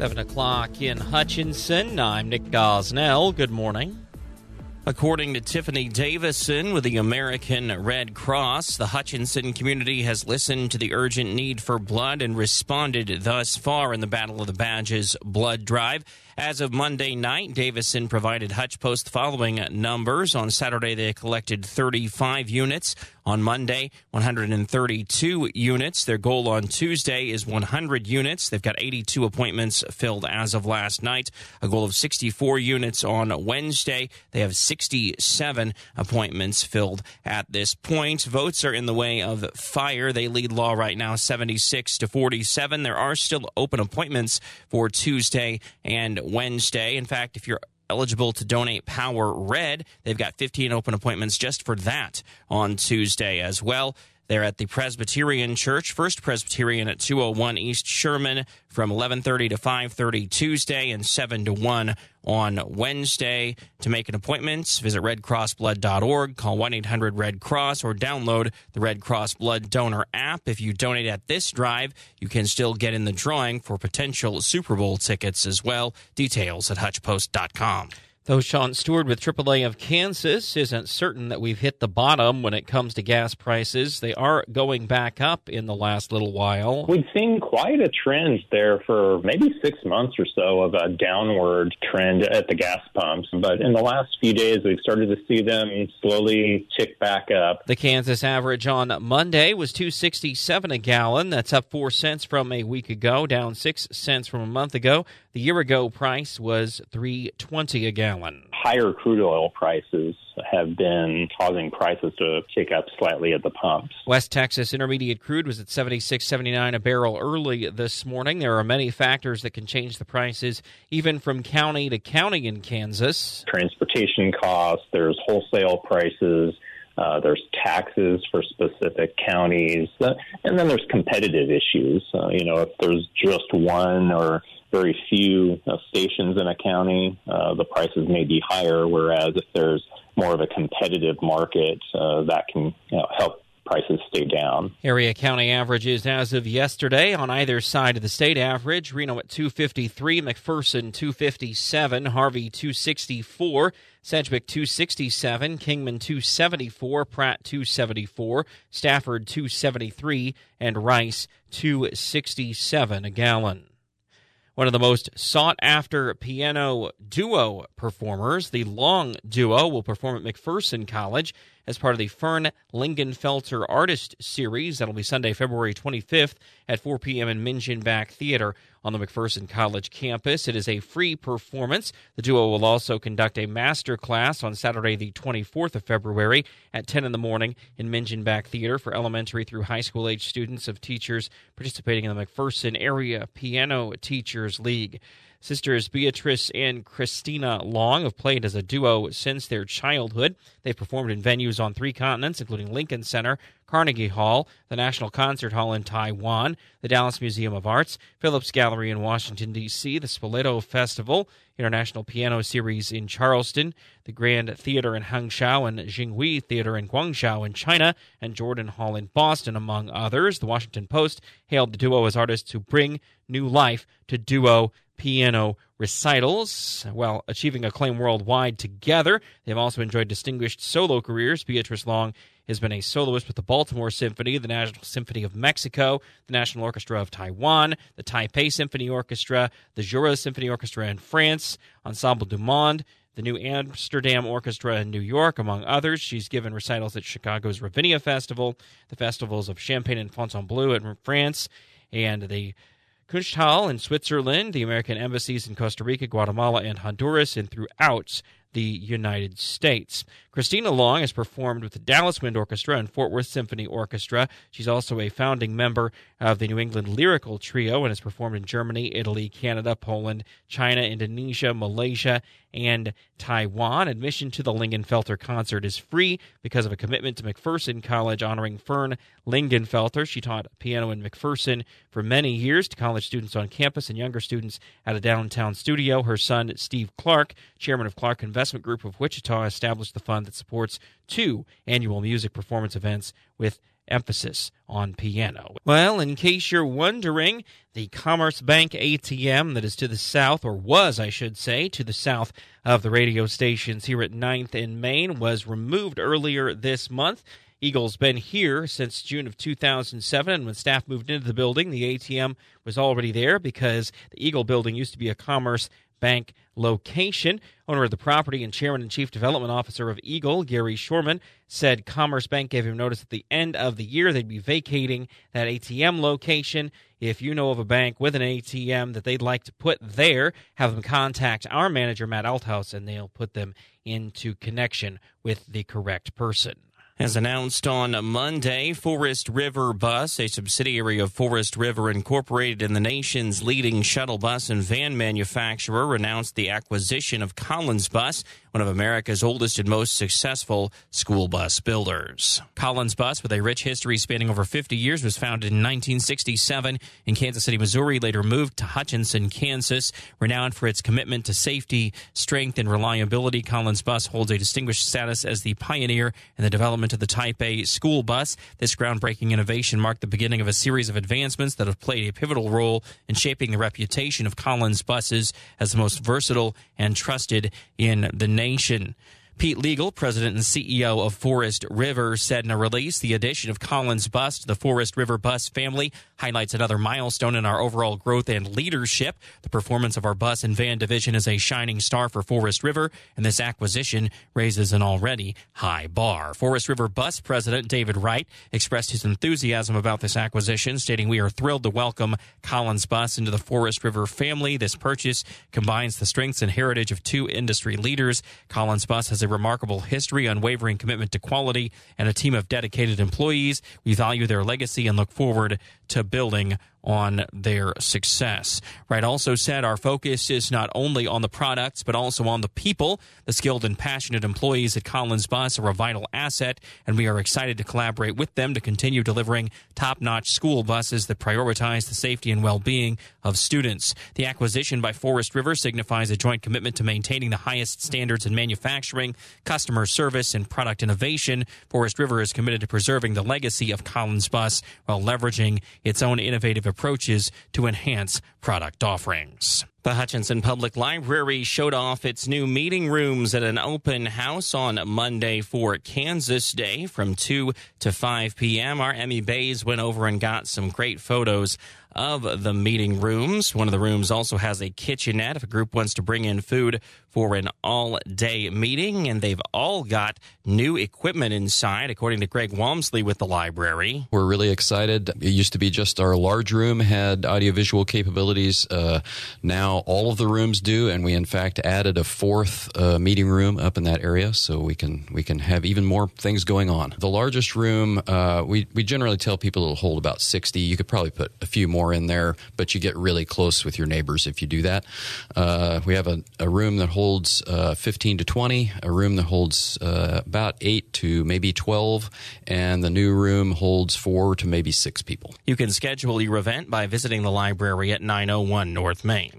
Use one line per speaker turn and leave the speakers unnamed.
7 o'clock in Hutchinson. I'm Nick Gosnell. Good morning. According to Tiffany Davison with the American Red Cross, the Hutchinson community has listened to the urgent need for blood and responded thus far in the Battle of the Badges blood drive. As of Monday night, Davison provided HutchPost the following numbers. On Saturday, they collected 35 units. On Monday, 132 units. Their goal on Tuesday is 100 units. They've got 82 appointments filled as of last night. A goal of 64 units on Wednesday. They have 67 appointments filled at this point. Votes are in the way of fire. They lead law right now 76 to 47. There are still open appointments for Tuesday and Wednesday. In fact, if you're eligible to donate Power Red, they've got 15 open appointments just for that on Tuesday as well. They're at the Presbyterian Church, First Presbyterian at 201 East Sherman from 11:30 to 5:30 Tuesday and 7 to 1 on Wednesday. To make an appointment, visit redcrossblood.org, call 1-800-RED Cross or download the Red Cross Blood Donor app. If you donate at this drive, you can still get in the drawing for potential Super Bowl tickets as well. Details at hutchpost.com. Though Shawn Steward with AAA of Kansas isn't certain that we've hit the bottom when it comes to gas prices, they are going back up in the last little while.
We've seen quite a trend there for maybe six months or so of a downward trend at the gas pumps. But in the last few days, we've started to see them slowly tick back up.
The Kansas average on Monday was 267 a gallon. That's up 4 cents from a week ago, down 6 cents from a month ago. The year ago price was 320 a gallon.
Higher crude oil prices have been causing prices to kick up slightly at the pumps.
West Texas Intermediate crude was at 76.79 a barrel early this morning. There are many factors that can change the prices even from county to county in Kansas.
Transportation costs, there's wholesale prices, uh, there's taxes for specific counties, uh, and then there's competitive issues. Uh, you know, if there's just one or very few uh, stations in a county, uh, the prices may be higher. Whereas if there's more of a competitive market, uh, that can you know, help prices stay down.
Area county averages as of yesterday on either side of the state average. Reno at 253, McPherson 257, Harvey 264, Sedgwick 267, Kingman 274, Pratt 274, Stafford 273, and Rice 267 a gallon. One of the most sought after piano duo performers, the Long Duo, will perform at McPherson College as part of the Fern Lingenfelter Artist Series. That'll be Sunday, February 25th at 4 p.m. in Mingenbach Theater on the McPherson College campus. It is a free performance. The duo will also conduct a master class on Saturday, the 24th of February at 10 in the morning in Mingenbach Theater for elementary through high school age students of teachers participating in the McPherson Area Piano Teachers League. Sisters Beatrice and Christina Long have played as a duo since their childhood. They've performed in venues on three continents, including Lincoln Center, Carnegie Hall, the National Concert Hall in Taiwan, the Dallas Museum of Arts, Phillips Gallery in Washington, D.C., the Spoleto Festival, International Piano Series in Charleston, the Grand Theater in Hangzhou, and Jinghui Theater in Guangzhou in China, and Jordan Hall in Boston, among others. The Washington Post hailed the duo as artists who bring new life to duo piano recitals while achieving acclaim worldwide together. They've also enjoyed distinguished solo careers. Beatrice Long has been a soloist with the Baltimore Symphony, the National Symphony of Mexico, the National Orchestra of Taiwan, the Taipei Symphony Orchestra, the Jura Symphony Orchestra in France, Ensemble du Monde, the New Amsterdam Orchestra in New York, among others. She's given recitals at Chicago's Ravinia Festival, the festivals of Champagne and Fontainebleau in France, and the Kunsthalle in Switzerland, the American embassies in Costa Rica, Guatemala, and Honduras, and throughout the United States. Christina Long has performed with the Dallas Wind Orchestra and Fort Worth Symphony Orchestra. She's also a founding member of the New England Lyrical Trio and has performed in Germany, Italy, Canada, Poland, China, Indonesia, Malaysia, and Taiwan. Admission to the Lingenfelter concert is free because of a commitment to McPherson College honoring Fern Lingenfelter. She taught piano in McPherson for many years to college students on campus and younger students at a downtown studio. Her son, Steve Clark, chairman of Clark Investment Group of Wichita, established the fund that supports two annual music performance events with emphasis on piano. Well, in case you're wondering, the Commerce Bank ATM that is to the south, or was, I should say, to the south of the radio stations here at 9th in Main, was removed earlier this month. Eagle's been here since June of 2007, and when staff moved into the building, the ATM was already there because the Eagle building used to be a Commerce Bank location. Owner of the property and chairman and chief development officer of Eagle, Gary Shorman, said Commerce Bank gave him notice at the end of the year they'd be vacating that ATM location. If you know of a bank with an ATM that they'd like to put there, have them contact our manager, Matt Althouse, and they'll put them into connection with the correct person. As announced on Monday, Forest River Bus, a subsidiary of Forest River Incorporated and the nation's leading shuttle bus and van manufacturer, announced the acquisition of Collins Bus, one of America's oldest and most successful school bus builders. Collins Bus, with a rich history spanning over 50 years, was founded in 1967 in Kansas City, Missouri, later moved to Hutchinson, Kansas. Renowned for its commitment to safety, strength, and reliability, Collins Bus holds a distinguished status as the pioneer in the development of the Type A school bus. This groundbreaking innovation marked the beginning of a series of advancements that have played a pivotal role in shaping the reputation of Collins buses as the most versatile and trusted in the nation. Pete Liegl, president and CEO of Forest River, said in a release the addition of Collins Bus to the Forest River Bus family highlights another milestone in our overall growth and leadership. The performance of our bus and van division is a shining star for Forest River, and this acquisition raises an already high bar. Forest River Bus president David Wright expressed his enthusiasm about this acquisition, stating, We are thrilled to welcome Collins Bus into the Forest River family. This purchase combines the strengths and heritage of two industry leaders. Collins Bus has a remarkable history, unwavering commitment to quality, and a team of dedicated employees. We value their legacy and look forward to building on their success. Wright also said our focus is not only on the products, but also on the people. The skilled and passionate employees at Collins Bus are a vital asset, and we are excited to collaborate with them to continue delivering top notch school buses that prioritize the safety and well being of students. The acquisition by Forest River signifies a joint commitment to maintaining the highest standards in manufacturing, customer service, and product innovation. Forest River is committed to preserving the legacy of Collins Bus while leveraging its own innovative approaches to enhance product offerings. The Hutchinson Public Library showed off its new meeting rooms at an open house on Monday for Kansas Day from 2 to 5 p.m. Our Emmy Bays went over and got some great photos of the meeting rooms. One of the rooms also has a kitchenette if a group wants to bring in food for an all day meeting. And they've all got new equipment inside, according to Greg Wamsley with the library.
We're really excited. It used to be just our large room had audiovisual capabilities. Uh, now all of the rooms do, and we in fact added a fourth uh, meeting room up in that area, so we can we can have even more things going on. The largest room, uh, we we generally tell people it'll hold about sixty. You could probably put a few more in there, but you get really close with your neighbors if you do that. Uh, we have a, a room that holds uh, 15 to 20, a room that holds uh, about 8 to maybe 12, and the new room holds 4 to maybe 6 people.
You can schedule your event by visiting the library at 901 North Main.